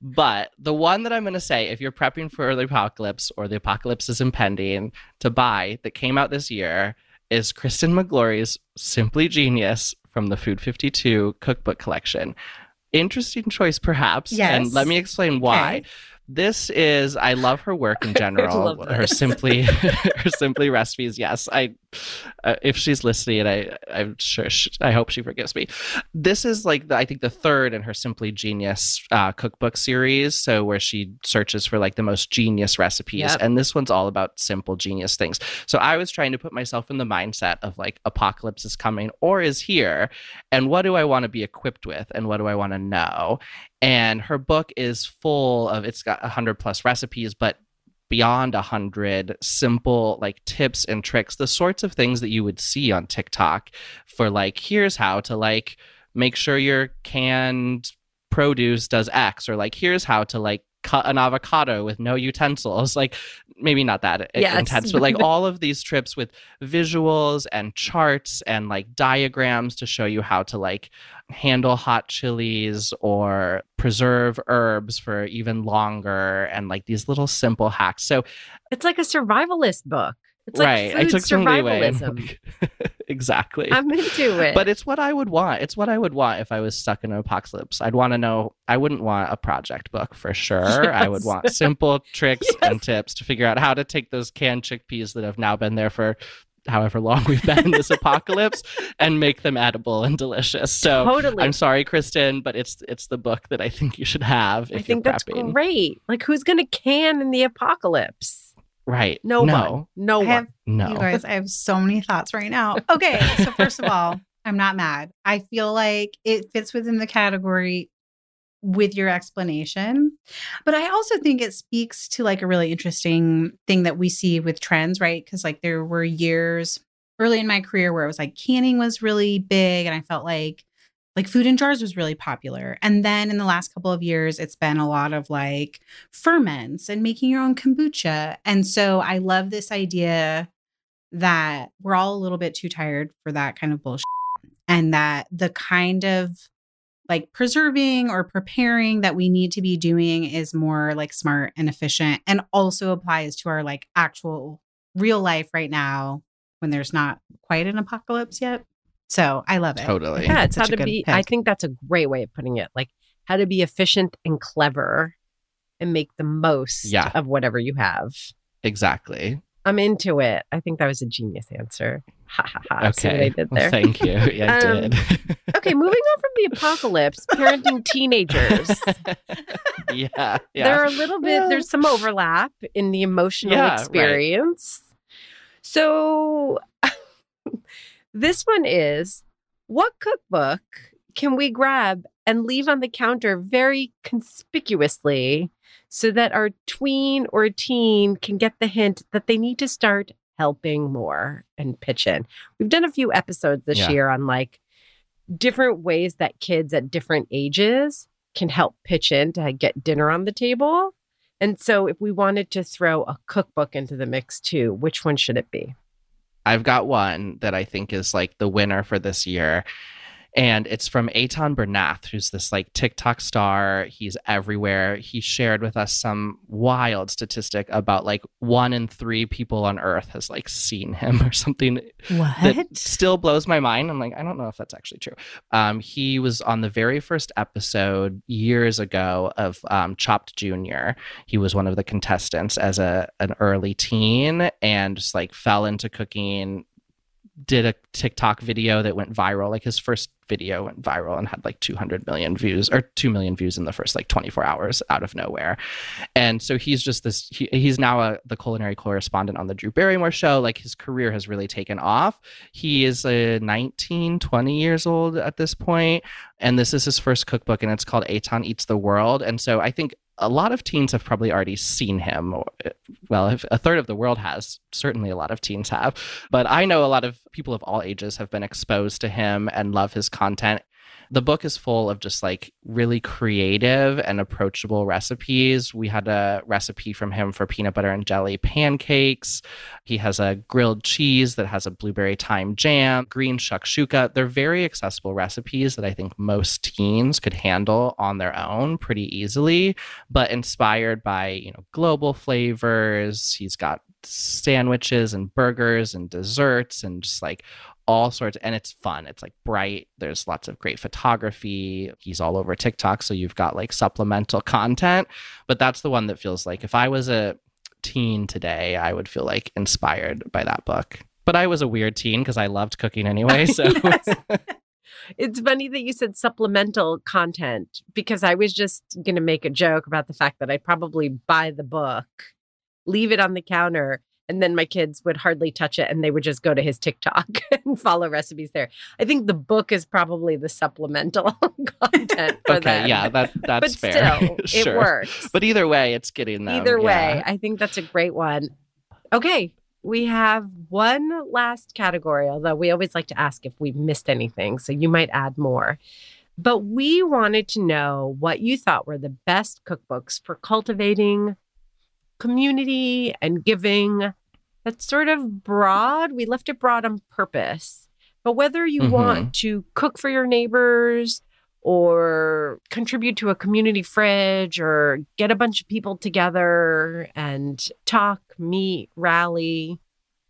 But the one that I'm going to say, if you're prepping for the apocalypse or the apocalypse is impending, to buy that came out this year is Kristen Miglore's Simply Genius from the Food 52 cookbook collection. Interesting choice, perhaps. Yes. And let me explain why. Okay. This is I love her work in general. her simply her simply recipes. Yes, I uh, if she's listening, I I'm sure she, I hope she forgives me. This is like the, I think the third in her Simply Genius uh, cookbook series. So where she searches for like the most genius recipes, Yep. and this one's all about simple genius things. So I was trying to put myself in the mindset of like apocalypse is coming or is here, and what do I want to be equipped with, and what do I want to know? And her book is full of it's got a hundred plus recipes, but beyond a hundred simple like tips and tricks, the sorts of things that you would see on TikTok for like here's how to like make sure your canned produce does X, or like here's how to like cut an avocado with no utensils. Like maybe not that eh, Yes. intense, but like all of these trips with visuals and charts and like diagrams to show you how to like handle hot chilies or preserve herbs for even longer and like these little simple hacks. So It's like a survivalist book. It's right, like I took some leeway. survivalism. exactly. I'm into it. but it's what I would want. It's what I would want if I was stuck in an apocalypse. I'd want to know. I wouldn't want a project book for sure. I would want simple tricks Yes. and tips to figure out how to take those canned chickpeas that have now been there for however long we've been in this apocalypse and make them edible and delicious. So totally. I'm sorry, Kristen, but it's it's the book that I think you should have if I think you're that's prepping. great. Like, who's going to can in the apocalypse? Right? No, no, one. No I one. have no. You guys, I have so many thoughts right now. Okay, so first of all, I'm not mad. I feel like it fits within the category with your explanation. But I also think it speaks to like a really interesting thing that we see with trends, right? Because like there were years early in my career where it was like canning was really big and I felt like like food in jars was really popular. And then in the last couple of years, it's been a lot of like ferments and making your own kombucha. And so I love this idea that we're all a little bit too tired for that kind of bullshit. And that the kind of like preserving or preparing that we need to be doing is more like smart and efficient and also applies to our like actual real life right now when there's not quite an apocalypse yet. So I love it. Totally. Yeah, it's how to good be. I think that's a great way of putting it. Like how to be efficient and clever and make the most Yeah. of whatever you have. Exactly. I'm into it. I think that was a genius answer. Ha ha ha. See what I Okay. did Well, there. thank you. Yeah, I Um, did. okay, moving on from the apocalypse, parenting teenagers. yeah. Yeah. There are a little bit, Yeah. there's some overlap in the emotional Yeah, right. experience. So this one is what cookbook can we grab and leave on the counter very conspicuously so that our tween or teen can get the hint that they need to start helping more and pitch in? We've done a few episodes this Yeah. year on like different ways that kids at different ages can help pitch in to get dinner on the table. And so, if we wanted to throw a cookbook into the mix too, which one should it be? I've got one that I think is like the winner for this year. And it's from Eitan Bernath, who's this like TikTok star. He's everywhere. He shared with us some wild statistic about like one in three people on earth has like seen him or something What? that still blows my mind. I'm like, I don't know if that's actually true. Um, he was on the very first episode years ago of um, Chopped Junior. He was one of the contestants as a an early teen and just like fell into cooking. Did a TikTok video that went viral. Like his first video went viral and had like 200 million views or 2 million views in the first like 24 hours out of nowhere. And so he's just this, he, he's now a, the culinary correspondent on the Drew Barrymore show. Like his career has really taken off. He is a 19, 20 years old at this point, And this is his first cookbook and it's called Eitan Eats the World. And so I think a lot of teens have probably already seen him. Eh, well, if a third of the world has, certainly a lot of teens have. But I know a lot of people of all ages have been exposed to him and love his content. The book is full of just like really creative and approachable recipes. We had a recipe from him for peanut butter and jelly pancakes. He has a grilled cheese that has a blueberry thyme jam, green shakshuka. They're very accessible recipes that I think most teens could handle on their own pretty easily, but inspired by, you know, global flavors. He's got sandwiches and burgers and desserts and just like all sorts and it's fun. It's like bright. There's lots of great photography. He's all over tiktok so you've got like supplemental content. But that's the one that feels like if i was a teen today i would feel like inspired by that book. But i was a weird teen because i loved cooking anyway so It's funny that you said supplemental content because I was just going to make a joke about the fact that I'd probably buy the book, leave it on the counter, and then my kids would hardly touch it and they would just go to his TikTok and follow recipes there. I think the book is probably the supplemental content for okay them. yeah that that's but fair still, Sure. it works. but either way it's getting them Either way, yeah. I think that's a great one. Okay, we have one last category, although we always like to ask if we've missed anything, so you might add more. But we wanted to know what you thought were the best cookbooks for cultivating community and giving. That's sort of broad. We left it broad on purpose. But whether you Mhm. want to cook for your neighbors or contribute to a community fridge or get a bunch of people together and talk, meet, rally,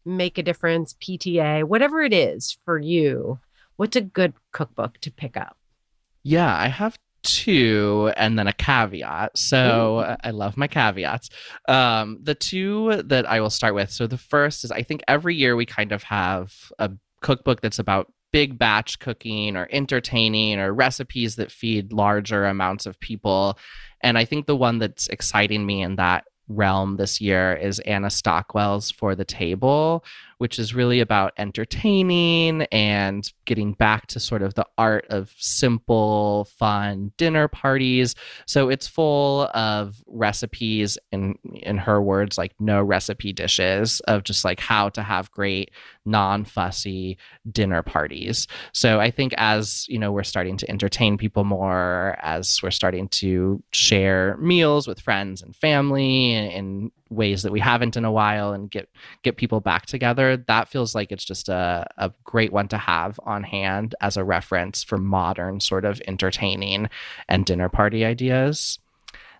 make a difference, PTA, whatever it is for you, what's a good cookbook to pick up? Yeah, I have two and then a caveat. So uh, I love my caveats. Um, the two that I will start with. So the first is I think every year we kind of have a cookbook that's about big batch cooking or entertaining or recipes that feed larger amounts of people. And I think the one that's exciting me in that realm this year is Anna Stockwell's For the Table, which is really about entertaining and getting back to sort of the art of simple, fun dinner parties. So it's full of recipes in in her words like no recipe dishes of just like how to have great non-fussy dinner parties. So I think as, you know, we're starting to entertain people more, as we're starting to share meals with friends and family and, in ways that we haven't in a while and get get people back together, that feels like it's just a, a great one to have on hand as a reference for modern sort of entertaining and dinner party ideas.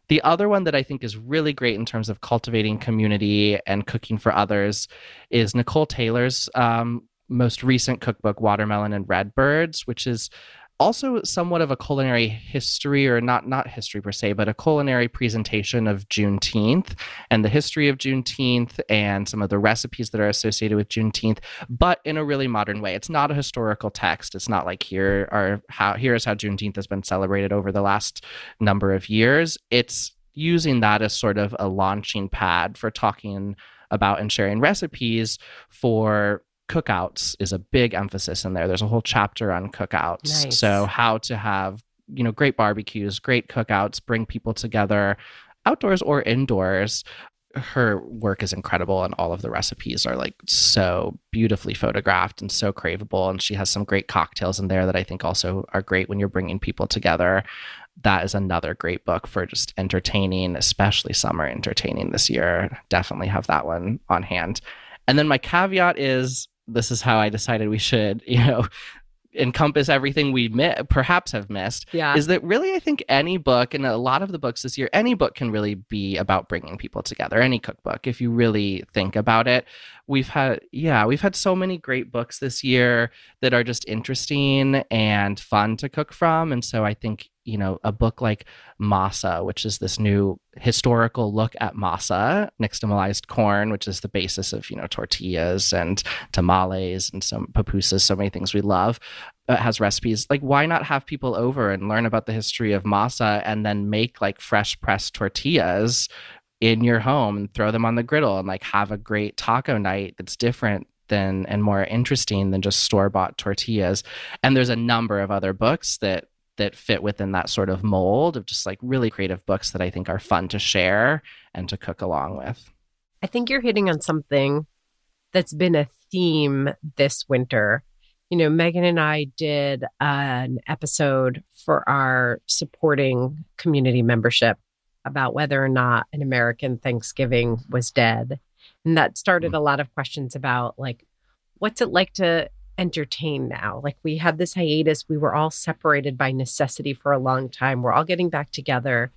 The other one that I think is really great in terms of cultivating community and cooking for others is Nicole Taylor's um, most recent cookbook, Watermelon and Redbirds, which is also somewhat of a culinary history or not not history per se but a culinary presentation of juneteenth and the history of juneteenth and some of the recipes that are associated with juneteenth but in a really modern way. It's not a historical text. It's not like here are how here's how juneteenth has been celebrated over the last number of years. It's using that as sort of a launching pad for talking about and sharing recipes for cookouts is a big emphasis in there. There's a whole chapter on cookouts. Nice. So how to have, you know, great barbecues, great cookouts, bring people together outdoors or indoors. Her work is incredible and all of the recipes are like so beautifully photographed and so craveable and she has some great cocktails in there that I think also are great when you're bringing people together. That is another great book for just entertaining, especially summer entertaining this year. Definitely have that one on hand. And then my caveat is this is how I decided we should, you know, encompass everything we mi- perhaps have missed Yeah. is that really I think any book and a lot of the books this year any book can really be about bringing people together any cookbook if you really think about it we've had yeah we've had so many great books this year that are just interesting and fun to cook from and so I think you know a book like masa which is this new historical look at masa nixtamalized corn which is the basis of you know tortillas and tamales and some pupusas so many things we love uh, has recipes. Like why not have people over and learn about the history of masa and then make like fresh pressed tortillas in your home and throw them on the griddle and like have a great taco night that's different than and more interesting than just store bought tortillas? And there's a number of other books that that fit within that sort of mold of just like really creative books that I think are fun to share and to cook along with. I think you're hitting on something that's been a theme this winter. You know, Megan and I did an episode for our supporting community membership about whether or not an American Thanksgiving was dead. And that started hmm. a lot of questions about like, what's it like to entertain now? Like, we had this hiatus, we were all separated by necessity for a long time. We're all getting back together.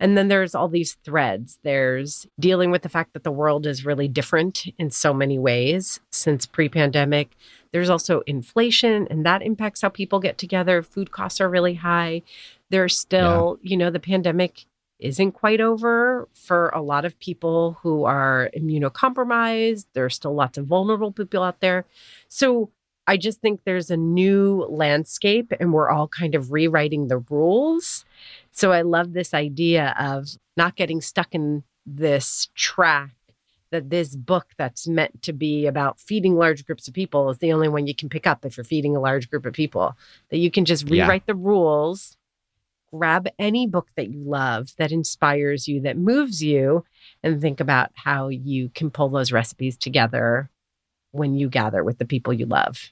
And then there's all these threads. There's dealing with the fact that the world is really different in so many ways since pre pandemic. There's also inflation, and that impacts how people get together. Food costs are really high. There's still, you know, the pandemic isn't quite over for a lot of people who are immunocompromised. There's still lots of vulnerable people out there. So I just think there's a new landscape, and we're all kind of rewriting the rules. So I love this idea of not getting stuck in this track that this book that's meant to be about feeding large groups of people is the only one you can pick up if you're feeding a large group of people. That you can just Yeah. rewrite the rules, grab any book that you love that inspires you, that moves you, and think about how you can pull those recipes together when you gather with the people you love.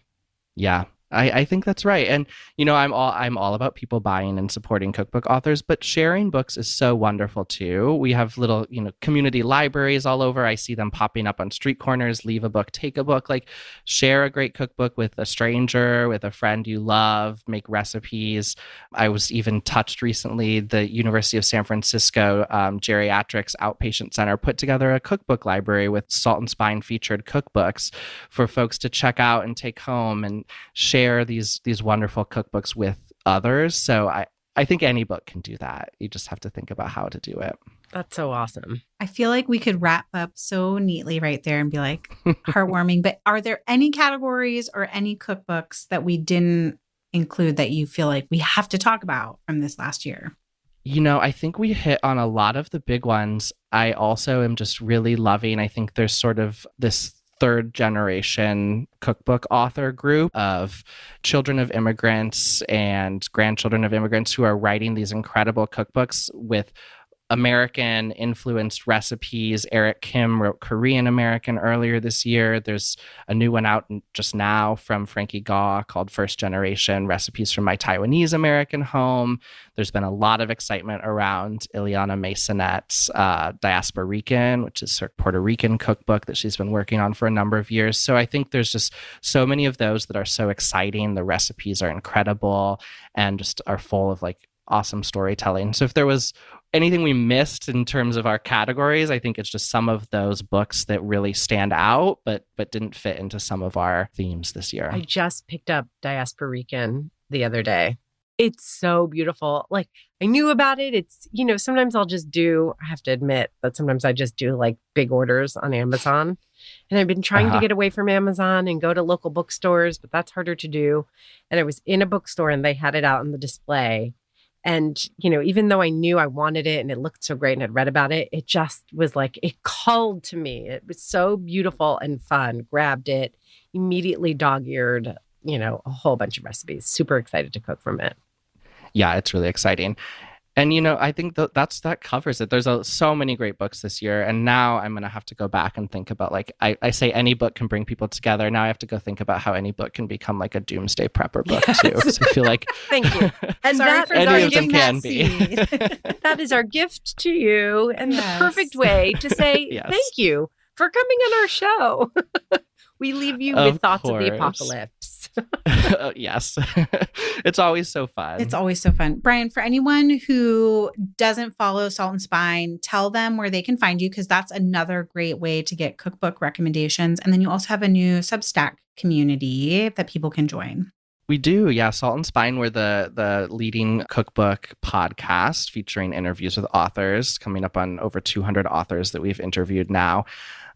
Yeah. I, I think that's right. And you know, I'm all I'm all about people buying and supporting cookbook authors, but sharing books is so wonderful too. We have little, you know, community libraries all over. I see them popping up on street corners, leave a book, take a book, like share a great cookbook with a stranger, with a friend you love, make recipes. I was even touched recently, the University of San Francisco um, Geriatrics Outpatient Center put together a cookbook library with Salt and Spine featured cookbooks for folks to check out and take home and share these these wonderful cookbooks with others. So I I think any book can do that. You just have to think about how to do it. That's so awesome. I feel like we could wrap up so neatly right there and be like heartwarming. but are there any categories or any cookbooks that we didn't include that you feel like we have to talk about from this last year? You know, I think we hit on a lot of the big ones. I also am just really loving, I think there's sort of this third generation cookbook author group of children of immigrants and grandchildren of immigrants who are writing these incredible cookbooks with American influenced recipes. Eric Kim wrote Korean American earlier this year. There's a new one out just now from Frankie Gaw called First Generation Recipes from My Taiwanese American Home. There's been a lot of excitement around Illyanna Maisonet's uh, Diasporican, which is her Puerto Rican cookbook that she's been working on for a number of years. So I think there's just so many of those that are so exciting. The recipes are incredible and just are full of like awesome storytelling. So if there was anything we missed in terms of our categories, I think it's just some of those books that really stand out, but but didn't fit into some of our themes this year. I just picked up Diasporican the other day. It's so beautiful. Like I knew about it. It's, you know, sometimes I'll just do, I have to admit that sometimes I just do like big orders on Amazon. And I've been trying Uh-huh. to get away from Amazon and go to local bookstores, but that's harder to do. And I was in a bookstore and they had it out on the display. And, you know, even though I knew I wanted it and it looked so great and I'd read about it, it just was like, it called to me. It was so beautiful and fun. Grabbed it, immediately dog eared, you know, a whole bunch of recipes. Super excited to cook from it. yeah, it's really exciting. And you know, I think that that's that covers it. There's a, so many great books this year, and now I'm gonna have to go back and think about like I, I say any book can bring people together. Now I have to go think about how any book can become like a doomsday prepper book too. Yes. So I feel like Thank you. And Sorry that for any of them can be. That is our gift to you and Yes. the perfect way to say Yes. thank you for coming on our show. we leave you Of with thoughts of the apocalypse. Uh, yes, it's always so fun. It's always so fun. Brian, for anyone who doesn't follow Salt and Spine, tell them where they can find you because that's another great way to get cookbook recommendations. And then you also have a new Substack community that people can join. We do, yeah. Salt and Spine, we're the the leading cookbook podcast featuring interviews with authors, coming up on over 200 authors that we've interviewed now.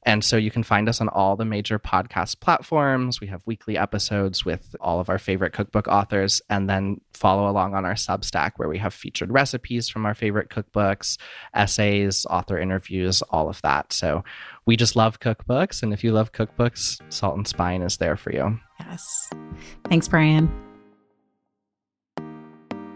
And so you can find us on all the major podcast platforms. We have weekly episodes with all of our favorite cookbook authors, and then follow along on our Substack where we have featured recipes from our favorite cookbooks, essays, author interviews, all of that. So we just love cookbooks. And if you love cookbooks, Salt and Spine is there for you. Yes. Thanks, Brian.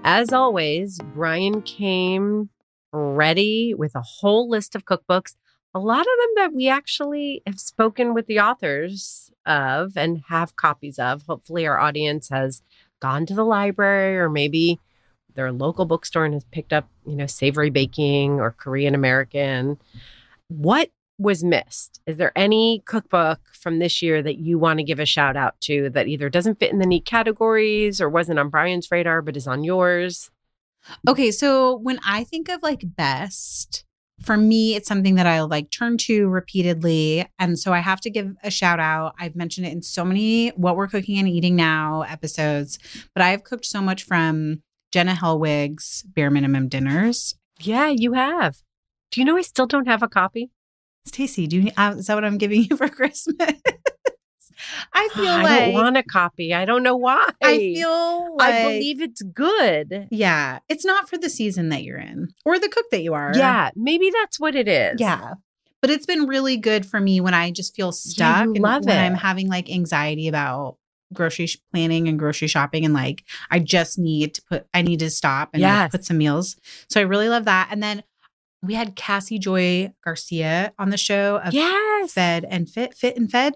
As always, Brian came ready with a whole list of cookbooks, a lot of them that we actually have spoken with the authors of and have copies of. Hopefully, our audience has gone to the library or maybe their local bookstore and has picked up, you know, savory baking or Korean American. What was missed? Is there any cookbook from this year that you want to give a shout out to that either doesn't fit in the neat categories or wasn't on Brian's radar but is on yours? Okay, so when I think of like best, for me, it's something that I like turn to repeatedly. And so I have to give a shout out. I've mentioned it in so many What We're Cooking and Eating Now episodes, but I've cooked so much from Jenna Helwig's Bare Minimum Dinners. Yeah, you have. Do you know I still don't have a copy? Stacy, do you, uh, is that what I'm giving you for Christmas? I ah, feel I like don't want a copy. I don't know why. I feel like I believe it's good. yeah, it's not for the season that you're in or the cook that you are. Yeah, maybe that's what it is. Yeah. But it's been really good for me when I just feel stuck you and love when it. I'm having like anxiety about grocery sh- planning and grocery shopping and like I just need to put I need to stop and like, put some meals. So I really love that. And then we had Cassy Joy Garcia on the show of Yes. Fed and Fit, Fit and Fed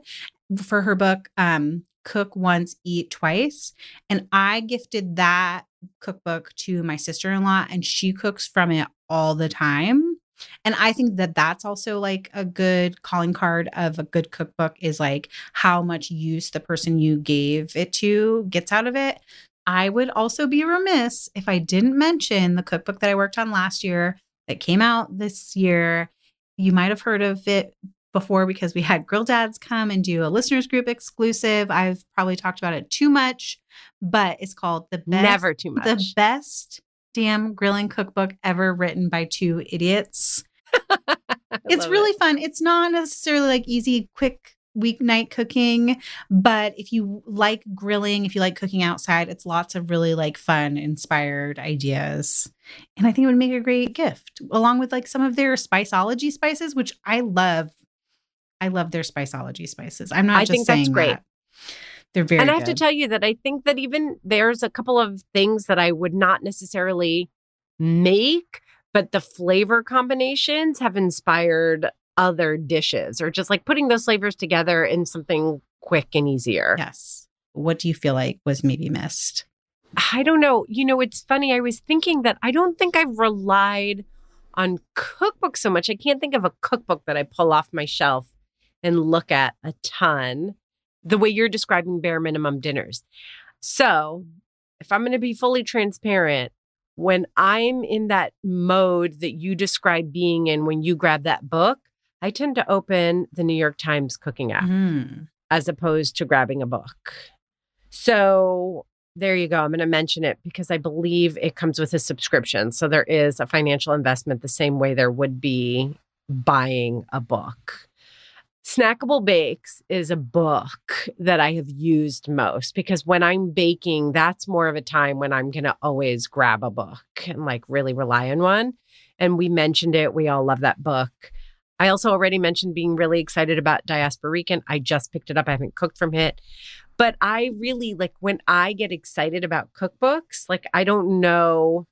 for her book, um, Cook Once, Eat Twice. And I gifted that cookbook to my sister in law, and she cooks from it all the time. And I think that that's also like a good calling card of a good cookbook is like how much use the person you gave it to gets out of it. I would also be remiss if I didn't mention the cookbook that I worked on last year that came out this year. You might have heard of it before because we had Grill Dads come and do a listeners group exclusive. I've probably talked about it too much, but it's called The Best, Never too much. The Best Damn Grilling Cookbook Ever Written by Two Idiots. It's really it. fun. It's not necessarily like easy, quick weeknight cooking, but if you like grilling, if you like cooking outside, it's lots of really like fun, inspired ideas. And I think it would make a great gift along with like some of their spiceology spices, which I love. I love their spiceology spices. I'm not I just think that's great. that. They're very and I have to tell you that I think that even there's a couple of things that I would not necessarily make, but the flavor combinations have inspired other dishes or just like putting those flavors together in something quick and easier. yes. What do you feel like was maybe missed? I don't know. You know, it's funny. I was thinking that I don't think I've relied on cookbooks so much. I can't think of a cookbook that I pull off my shelf and look at a ton the way you're describing bare minimum dinners. So, if I'm going to be fully transparent, when I'm in that mode that you describe being in when you grab that book, I tend to open the New York Times cooking app Mm. as opposed to grabbing a book. So there you go. I'm going to mention it because I believe it comes with a subscription. So there is a financial investment the same way there would be buying a book. Snackable Bakes is a book that I have used most because when I'm baking, that's more of a time when I'm going to always grab a book and like really rely on one. And we mentioned it. We all love that book. I also already mentioned being really excited about Diasporican. I just picked it up. I haven't cooked from it. But I really like when I get excited about cookbooks, like I don't know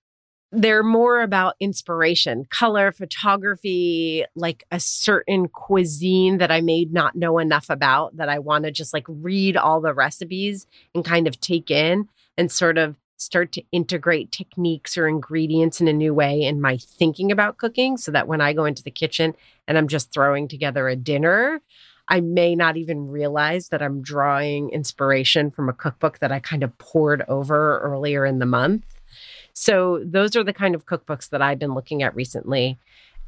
they're more about inspiration, color, photography, like a certain cuisine that I may not know enough about that I want to just like read all the recipes and kind of take in and sort of start to integrate techniques or ingredients in a new way in my thinking about cooking so that when I go into the kitchen and I'm just throwing together a dinner, I may not even realize that I'm drawing inspiration from a cookbook that I kind of poured over earlier in the month. So, those are the kind of cookbooks that I've been looking at recently.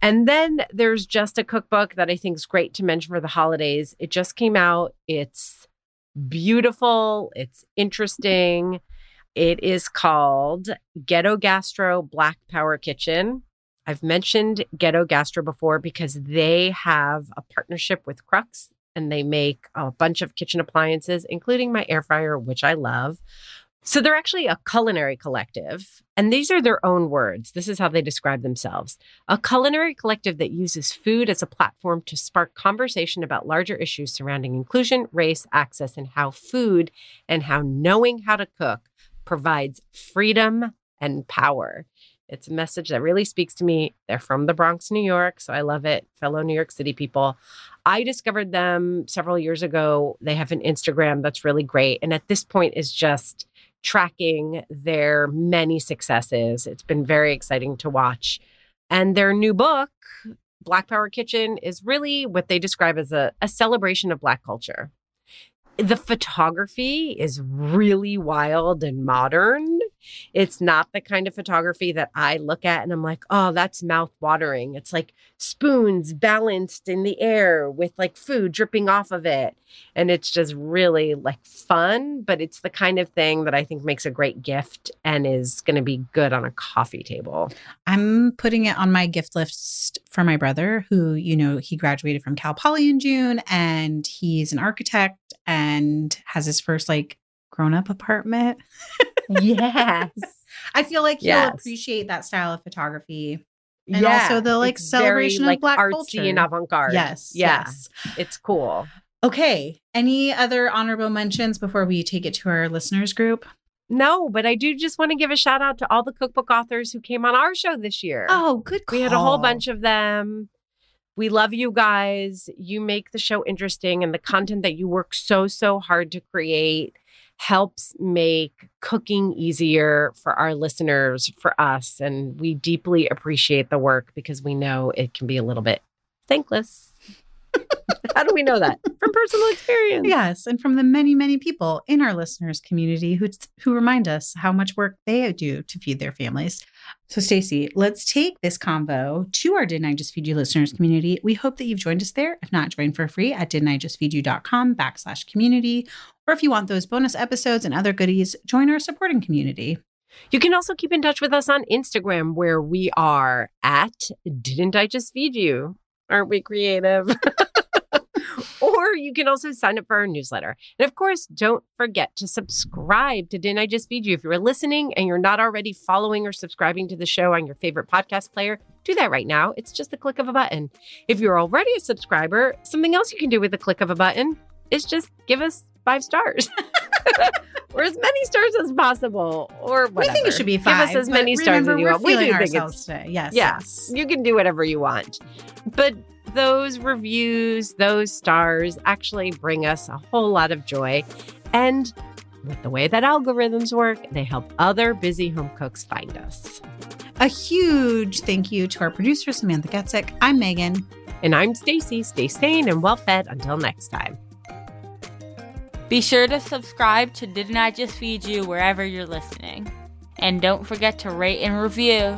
And then there's just a cookbook that I think is great to mention for the holidays. It just came out. It's beautiful, it's interesting. It is called Ghetto Gastro Black Power Kitchen. I've mentioned Ghetto Gastro before because they have a partnership with Crux and they make a bunch of kitchen appliances, including my air fryer, which I love. So they're actually a culinary collective, and these are their own words. This is how they describe themselves a culinary collective that uses food as a platform to spark conversation about larger issues surrounding inclusion, race, access, and how food and how knowing how to cook provides freedom and power. It's a message that really speaks to me. They're from the Bronx, New York, so I love it. Fellow New York City people. I discovered them several years ago. They have an Instagram that's really great. And at this point is just tracking their many successes. It's been very exciting to watch. And their new book, Black Power Kitchen, is really what they describe as a, a celebration of Black culture. The photography is really wild and modern. It's not the kind of photography that I look at and I'm like, oh, that's mouth watering. It's like spoons balanced in the air with like food dripping off of it. And it's just really like fun, but it's the kind of thing that I think makes a great gift and is going to be good on a coffee table. I'm putting it on my gift list for my brother, who, you know, he graduated from Cal Poly in June and he's an architect and has his first like grown up apartment. yes. I feel like he'll Yes. appreciate that style of photography. And also the, like, it's celebration of like, Black artsy culture. and avant-garde. Yes. Yeah. Yes. It's cool. Okay. Any other honorable mentions before we take it to our listeners group? No, but I do just want to give a shout out to all the cookbook authors who came on our show this year. Oh, good we had a whole bunch of them. We love you guys. You make the show interesting, and the content that you work so, so hard to create helps make cooking easier for our listeners, for us. And we deeply appreciate the work because we know it can be a little bit thankless. How do we know that? From personal experience. Yes, and from the many, many people in our listeners community who who remind us how much work they do to feed their families. So, Stacey, let's take this convo to our Didn't I Just Feed You listeners community. We hope that you've joined us there. If not, join for free at didn'tijustfeedyou.com backslash community. Or if you want those bonus episodes and other goodies, join our supporting community. You can also keep in touch with us on Instagram, where we are at Didn't I Just Feed You? Aren't we creative? or you can also sign up for our newsletter. And of course, don't forget to subscribe to Didn't I Just Feed You? If you're listening and you're not already following or subscribing to the show on your favorite podcast player, do that right now. It's just a click of a button. If you're already a subscriber, something else you can do with a click of a button is just give us five stars. or as many stars as possible, or whatever. We think it should be five. Give us as many stars remember, as you want. We do think it's today. Yes. yes. you can do whatever you want. But those reviews, those stars actually bring us a whole lot of joy. And with the way that algorithms work, they help other busy home cooks find us. A huge thank you to our producer, Samantha Getzik. I'm Megan. And I'm Stacy. Stay sane and well fed until next time. Be sure to subscribe to Didn't I Just Feed You wherever you're listening. And don't forget to rate and review.